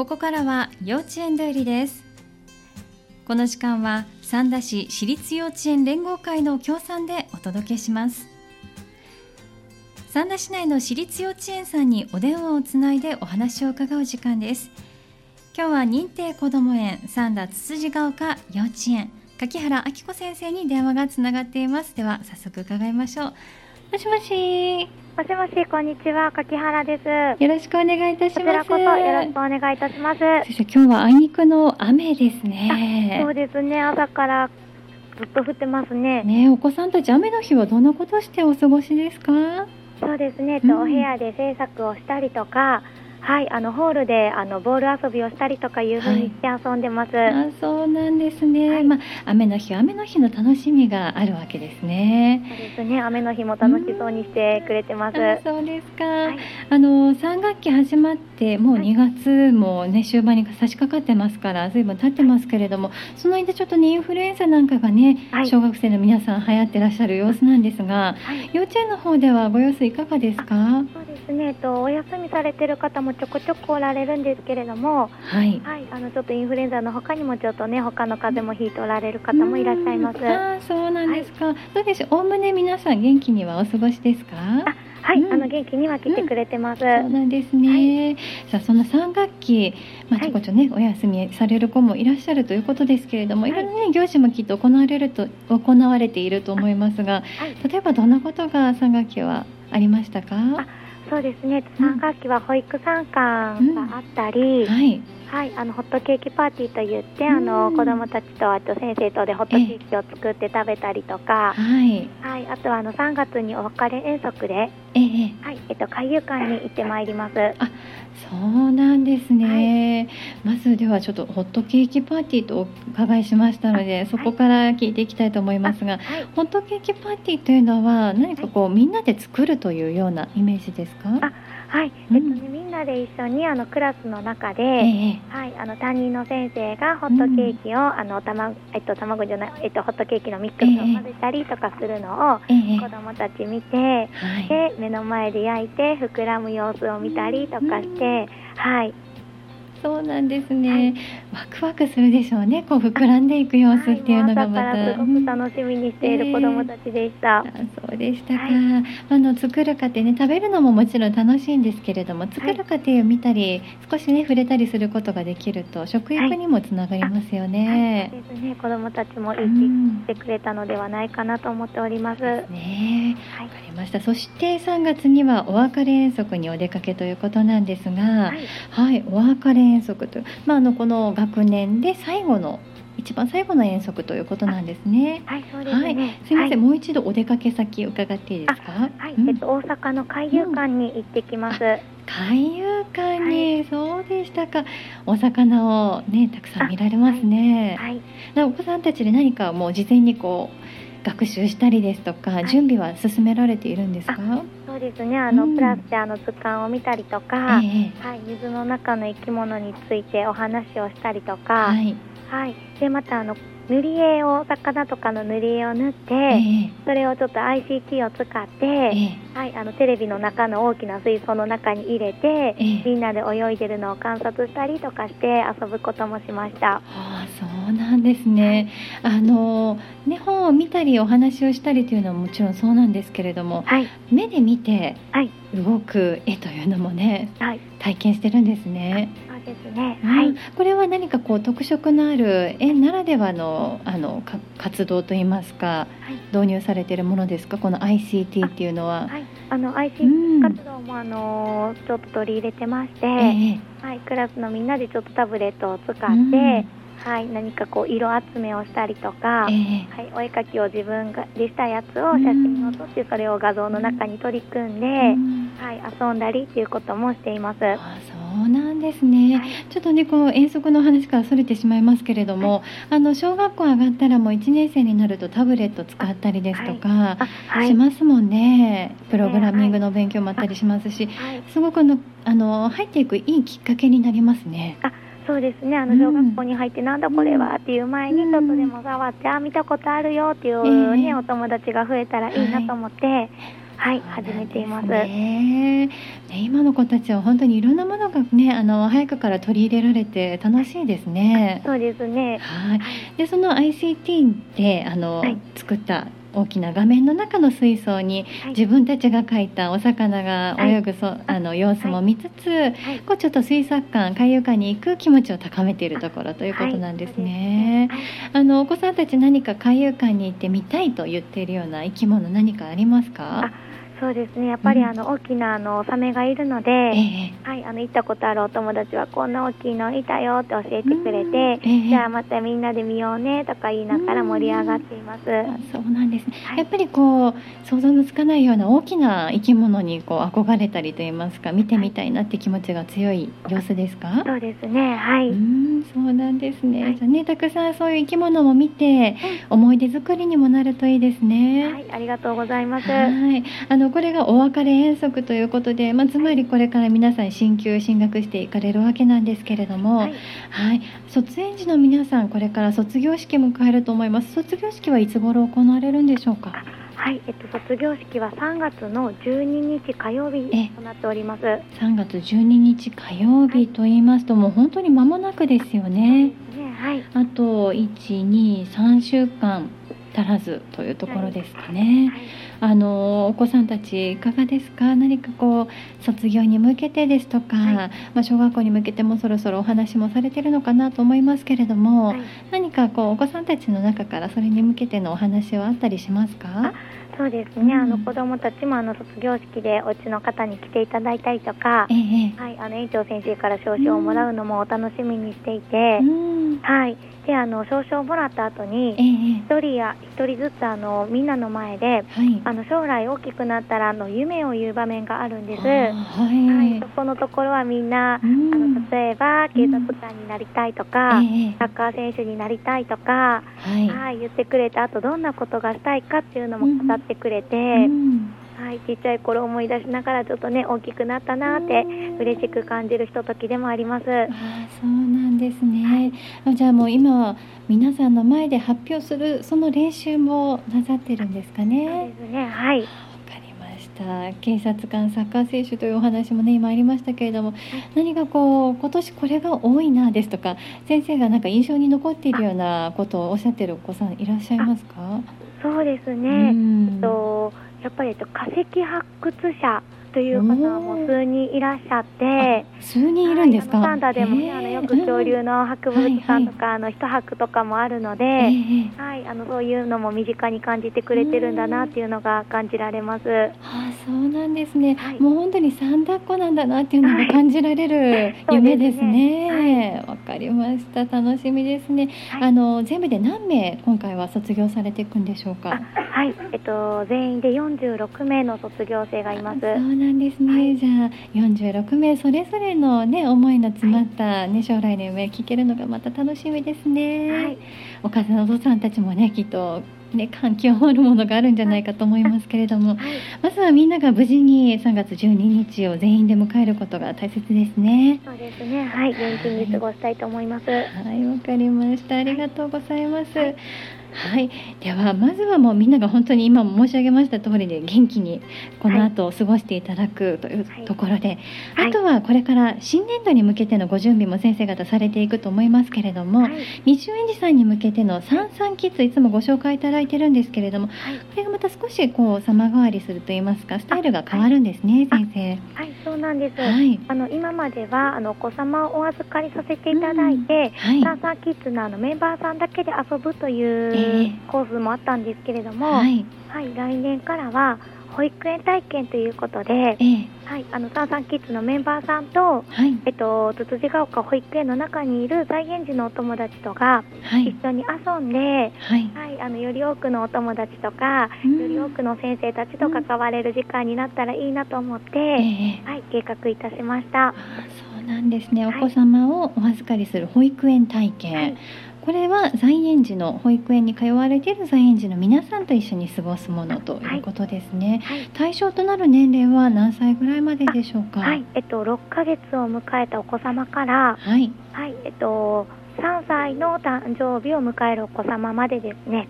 ここからは幼稚園通りです。この時間は三田市私立幼稚園連合会の協賛でお届けします。三田市内の私立幼稚園さんにお電話をつないでお話を伺う時間です。今日は認定こども園三田つつじが丘幼稚園柿原明子先生に電話がつながっています。では早速伺いましょう。もしもしもしもし、こんにちは、柿原です。よろしくお願いいたします。こちらこそよろしくお願いいたします。先生、今日はあいにくの雨ですね。そうですね、朝からずっと降ってますね。ね、お子さんたち雨の日はどんなことしてお過ごしですか？そうですね、うん、お部屋で制作をしたりとか。はい、あのホールであのボール遊びをしたりとかいうふうにして遊んでます。はい、あ、そうなんですね。はい、まあ雨の日雨の日の楽しみがあるわけですね。そうですね。雨の日も楽しそうにしてくれてます。そうですか。はい、あの三学期始まってもう2月もね終盤に差し掛かってますからずいぶん経ってますけれども、その間ちょっとねインフルエンザなんかがね、小学生の皆さん流行ってらっしゃる様子なんですが、幼稚園の方ではご様子いかがですか？ですね。とお休みされてる方ももちょこちょこおられるんですけれども、はい、はい、あのちょっとインフルエンザの他にもちょっとね他の風邪もひいておられる方もいらっしゃいます。あそうなんですか。はい、どうでしょう？おおむね皆さん元気にはお過ごしですか？はい、うん、あの元気には来てくれてます。うん、そうなんですね。さあその三学期、まあちょこちょね、お休みされる子もいらっしゃるということですけれども、いろいろね行事もきっと行われると行われていると思いますが、例えばどんなことが三学期はありましたか？そうですね。3学期は保育参観があったり、うんはい、はい、あのホットケーキパーティーといって、あの子どもたちとあと先生とでホットケーキを作って食べたりとか、はい、はい、あとはあの3月にお別れ遠足で、ええ、はい、えっと海遊館に行ってまいります。あそうなんですね、はい、まずではちょっとホットケーキパーティーとお伺いしましたのでそこから聞いていきたいと思いますが、はい、ホットケーキパーティーというのは何かこう、みんなで作るというようなイメージですか？はい、えっとね、みんなで一緒にあのクラスの中で、えはい、あの担任の先生がホットケーキを、うん、あの卵えっと卵じゃないえっとホットケーキのミックスを混ぜたりとかするのを、え子供たち見て、はい、で目の前で焼いて膨らむ様子を見たりとかして、はい。そうなんですね、はい、ワクワクするでしょうね。こう膨らんでいく様子っていうのがまた、すごく楽しみにしている子どもたちでした、えー、そうでしたか、はい、あの作る過程ね食べるのももちろん楽しいんですけれども作る過程を見たり、少しね触れたりすることができると食欲にもつながりますよね、そうですね。子どもたちも生きてくれたのではないかなと思っております、ね。わ、かりました。そして3月にはお別れ遠足にお出かけということなんですがはい、お別れ遠足という、まあ、あのこの学年で最後の一番最後の遠足ということなんですね。はい、そうですね。はい、すみません、はい、もう一度お出かけ先伺っていいですか？はい、うん、えっと大阪の海遊館に行ってきます。うん、海遊館に、はい、そうでしたか。お魚をねたくさん見られますね。はい。お子さんたちで何かもう事前にこう学習したりですとか、準備は進められているんですか？そうですねあの、うん、プラスであの図鑑を見たりとか、えー、はい、水の中の生き物についてお話をしたりとか、はい、はい、でまたあの塗り絵を魚とかの塗り絵を塗って、えー、それをちょっと ICT を使って、えー、はい、あのテレビの中の大きな水槽の中に入れて、えー、みんなで泳いでるのを観察したりとかして遊ぶこともしました。あそうなんですね、はい、あのね本を見たりお話をしたりというのはもちろんそうなんですけれども、はい、目で見て動く絵というのもね、はい、体験してるんですね。ですね、はい、これは何かこう特色のある園ならではのあの活動といいますか、はい、導入されているものですか？この ICT っていうのは。はい、あの ICT 活動も、あのちょっと取り入れてまして、えー、はい、クラスのみんなでちょっとタブレットを使って、はい、何かこう色集めをしたりとか、えー、はい、お絵かきを自分がでしたやつを写真を撮ってそれを画像の中に取り組んで、はい、遊んだりっていうこともしています。あそうなんですね、はい、ちょっとねこう遠足の話からそれてしまいますけれども、はい、あの小学校上がったらもう1年生になるとタブレット使ったりですとか、しますもんね。プログラミングの勉強もあったりしますし、すごくのあの入っていくいいきっかけになりますね。あそうですね。あの小学校に入ってなんだこれはっていう前にちょっとでも触って、あ見たことあるよっていうね、お友達が増えたらいいなと思って、はい始めています。ね。今の子たちは本当にいろんなものがねあの早くから取り入れられて楽しいですね。そうですね。はい。でその ICT であの、はい、作った大きな画面の中の水槽に自分たちが描いたお魚が泳ぐそ、はい、あの様子も見つつ、はい、こうちょっと水族館海遊館に行く気持ちを高めているところということなんですね。はい、あのお子さんたち何か海遊館に行ってみたいと言っているような生き物何かありますか？そうですね。やっぱりあの、大きなあのサメがいるので、えー、はい、あの行ったことあるお友達はこんな大きいのいたよって教えてくれて、えー、じゃあまたみんなで見ようねとか言いながら盛り上がっています。そうなんですね、はい、やっぱりこう想像のつかないような大きな生き物にこう憧れたりと言いますか見てみたいなって気持ちが強い様子ですか？そうですね。はい。うん。そうなんですね。はい、じゃねたくさんそういう生き物も見て、思い出作りにもなるといいですね。はい。ありがとうございます。はい。あのこれがお別れ遠足ということで、まあ、つまりこれから皆さん進級進学していかれるわけなんですけれども、はい、はい、卒園児の皆さんこれから卒業式迎えると思います。卒業式はいつ頃行われるんでしょうか？はい、えっと、卒業式は3月の12日火曜日となっております。3月12日火曜日と言いますと、はい、もう本当に間もなくですよね、ね。はい、あと123週間足らずというところですかね。はい、あのお子さんたちいかがですか？何かこう卒業に向けてですとか、はい、まあ小学校に向けてもそろそろお話もされてるのかなと思いますけれども、はい、何かこうお子さんたちの中からそれに向けてのお話はあったりしますか？そうですね、うん、あの子どもたちもあの卒業式でお家の方に来ていただいたりとか、ええ、はい、あの園長先生から証書をもらうのもお楽しみにしていて、うん、はい、であの証書をもらった後に一、人や一人ずつあのみんなの前で、はい、あの将来大きくなったらあの夢を言う場面があるんです。はい、はい、そこのところはみんな、うん、あの例えば警察官になりたいとか、サッカー選手になりたいとか、はい、はい、言ってくれた後どんなことがしたいかっていうのも語ってくれて。うんはい、ちっちゃい頃思い出しながらちょっとね大きくなったなって嬉しく感じるひとときでもあります。あそうなんですね。はい、じゃあもう今は皆さんの前で発表するその練習もなさってるんですかね。そうですね。はい。警察官サッカー選手というお話もね今ありましたけれども、何かこう今年これが多いなですとか先生がなんか印象に残っているようなことをおっしゃってるお子さんいらっしゃいますか？そうですね、えっとやっぱり、えっと、化石発掘者という方も数人いらっしゃって数人いるんですか、はい、サンダでもね、あのよく恐竜の博物館とか、あの一泊とかもあるので、はい、あのそういうのも身近に感じてくれてるんだなっていうのが感じられます。あそうなんですね、はい、もう本当に三田っ子なんだなっていうのが感じられる夢ですね。わ、ね、かりました。楽しみですね。あの全部で何名今回は卒業されていくんでしょうか？はい、えっと全員で46名の卒業生がいます。なんですね、はい、じゃあ46名それぞれのね思いの詰まったね、将来の夢聞けるのがまた楽しみですね、はい、お母さんお父さんたちもねきっとね、環境ホルモのがあるんじゃないかと思いますけれども、はい、まずはみんなが無事に3月12日を全員で迎えることが大切ですね。そうですね。はい、元気に過ごしたいと思います。はい、わ、かりました。ありがとうございます。はいはい、ではまずはもうみんなが本当に今も申し上げました通りで元気にこの後を過ごしていただくというところで、はい、あとはこれから新年度に向けてのご準備も先生方されていくと思いますけれども、はい、日園児さんに向けての三三キッズいつもご紹介いただいてるんですけれども、はい、これがまた少しこう様変わりするといいますかスタイルが変わるんですね、先生。はい、そうなんです。はい、あの今まではあのお子様をお預かりさせていただいて、うん、三三キッズのあのメンバーさんだけで遊ぶというコースもあったんですけれども、はい、はい、来年からは保育園体験ということで、ええ、はい、あのサンサンキッズのメンバーさんと、はい、えっと、つつじが丘保育園の中にいる在園児のお友達とが、一緒に遊んで、はい、はい、あのより多くのお友達とか、うん、より多くの先生たちと関われる時間になったらいいなと思って、え、はい、計画いたしました。そうなんですね、お子様をお預かりする保育園体験。これは在園児の保育園に通われている在園児の皆さんと一緒に過ごすものということですね、はい。はい、対象となる年齢は何歳ぐらいまででしょうか？はい、えっと、6ヶ月を迎えたお子様からはい、はい、えっと、3歳の誕生日を迎えるお子様までですね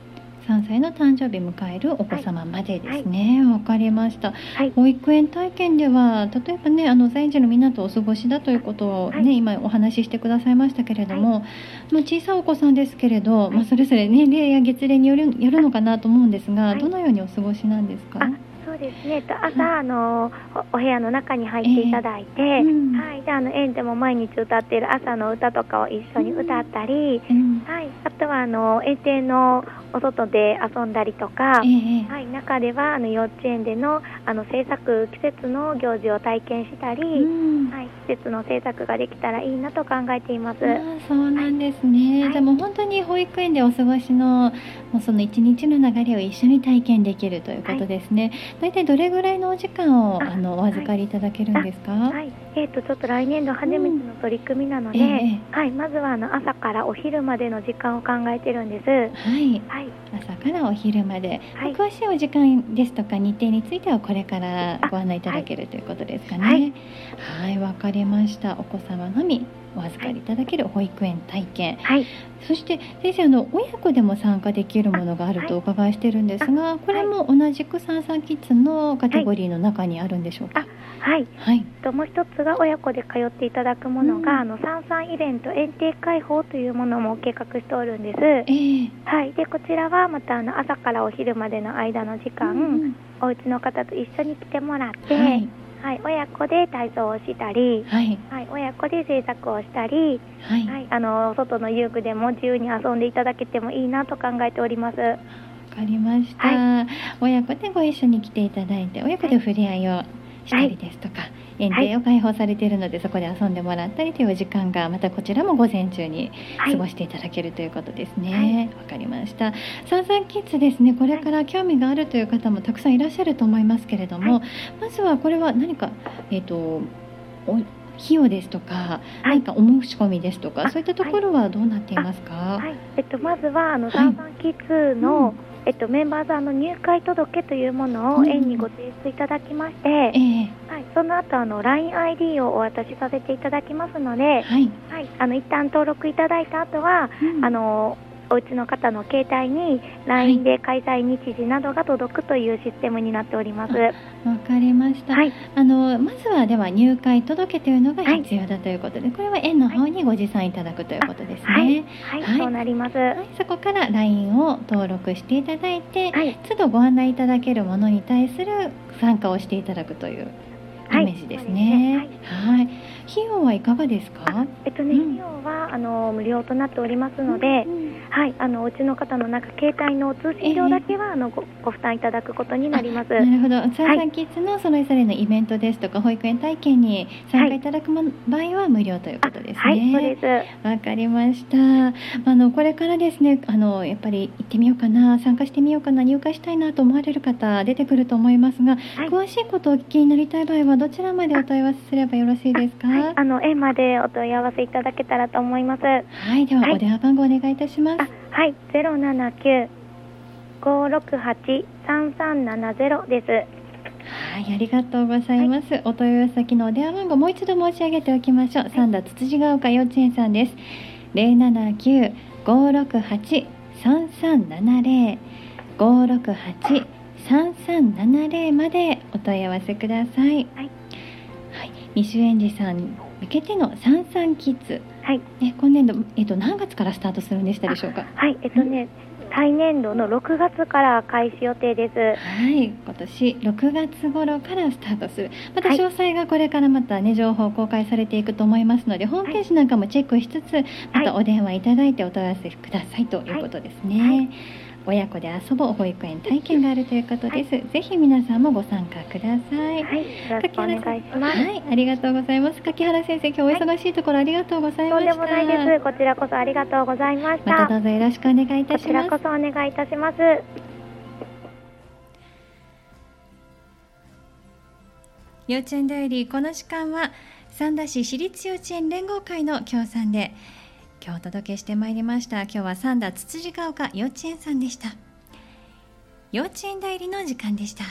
3歳の誕生日迎えるお子様までですね。わ、はい、かりました、はい、保育園体験では例えばねあの在園児のみんなとお過ごしだということをね、はい、今お話ししてくださいましたけれども、まあ、小さいお子さんですけれど、まあ、それぞれ年齢や月齢によるよるのかなと思うんですが、どのようにお過ごしなんですか？ですね。朝、あのお部屋の中に入っていただいて、えーうん、はい、じゃあの園でも毎日歌っている朝の歌とかを一緒に歌ったり、うん、はい、あとはあの園庭のお外で遊んだりとか、えー、はい、中ではあの幼稚園でのあの制作季節の行事を体験したり、うん、はい、季節の制作ができたらいいなと考えています。そうなんですね。はい、じゃも本当に保育園でお過ごしのもうその一日の流れを一緒に体験できるということですね。はい、大体どれぐらいのお時間をあのお預かりいただけるんですか？はい、えっ、ー、とちょっと来年度初めての取り組みなので、うんえー、はい、まずはあの朝からお昼までの時間を考えてるんです。はい。はい。朝からお昼まで、はい、詳しいお時間ですとか日程についてはこれからご案内いただけるということですかね。はい、わ、はい、かりました。お子様のみお預かりいただける保育園体験、はい、そして先生あの親子でも参加できるものがあるとお伺いしてるんですが、これも同じく三三キッズのカテゴリーの中にあるんでしょうか？はい、はい、ともう一つが親子で通っていただくものが、うん、あの三三イベント園庭開放というものも計画しておるんです。えー、はい、でこちらはまたあの朝からお昼までの間の時間、うん、お家の方と一緒に来てもらって。はいはい、親子で体操をしたり、はい、はい、親子で制作をしたり、はい、はい、あの外の遊具でも自由に遊んでいただけてもいいなと考えております。わかりました、はい、親子でご一緒に来ていただいて、親子で触れ合いをしたりですとか、園庭を開放されているので、はい、そこで遊んでもらったりという時間がまたこちらも午前中に過ごしていただけるということですね。わ、はい、かりました。サンサンキッズですね。これから興味があるという方もたくさんいらっしゃると思いますけれども、はい、まずはこれは何かえっ、ー、と費用ですとか、何かお申し込みですとか、そういったところはどうなっていますか？はい、えっとまずはあのサンサンキッズの、うんえっと、メンバーさんの入会届というものを園にご提出いただきまして、うんえ。ー、はい、その後あの LINEID をお渡しさせていただきますので、はい、はい、あの一旦登録いただいた後は、うん、あのお家の方の携帯に LINE で開催日時などが届くというシステムになっております。わ、かりました。はい、あのまずはでは入会届というのが必要だということで、はい、これは園の方にご持参いただくということですね。はい、はい、そうなります。はい、そこから LINE を登録していただいて、はい、都度ご案内いただけるものに対する参加をしていただくというイメージですね。はい。費用はいかがですか？えっとね、うん、費用はあの無料となっておりますので、うん、はい、あのお家の方の中携帯の通信料だけは、えー、あのごご負担いただくことになります。なるほど。サーサンキッズのそれぞれのイベントですとか保育園体験に参加いただく、はい、場合は無料ということですね。はい、そうです。わかりました。あのこれからですね、あのやっぱり行ってみようかな、参加してみようかな、入会したいなと思われる方出てくると思いますが、はい、詳しいことをお聞きになりたい場合はどちらまでお問い合わせすればよろしいですか？はい、あの園までお問い合わせいただけたらと思います。はい、では、お電話番号お願いいたします。はい、ゼロ七九五六八三三七ゼロです。はい、ありがとうございます。はい、お問い合わせ先のお電話番号もう一度申し上げておきましょう。はい、三田つつじが丘幼稚園さんです。零七九五六八三三七零五六八三三七零までお問い合わせください。はい。はい、西園寺さん向けての三三キッズ。はい。ね、今年度えっと何月からスタートするんでしたでしょうか？はい、えっとね。再年度の6月から開始予定です。はい、今年6月頃からスタートする。また詳細がこれからまたね情報公開されていくと思いますので、ホームページなんかもチェックしつつ、またお電話いただいてお問い合わせくださいということですね。はいはい親子で遊ぼう保育園体験があるということです、はい、ぜひ皆さんもご参加ください。はい。よろしくお願いします。はいありがとうございます。柿原先生今日お忙しいところありがとうございました、とんでもないです。こちらこそありがとうございました。またどうぞよろしくお願いいたします。こちらこそお願いいたします。幼稚園代理この時間は三田市私立幼稚園連合会の協賛で今日お届けしてまいりました。今日は三田つつじが丘幼稚園さんでした。幼稚園代理の時間でした。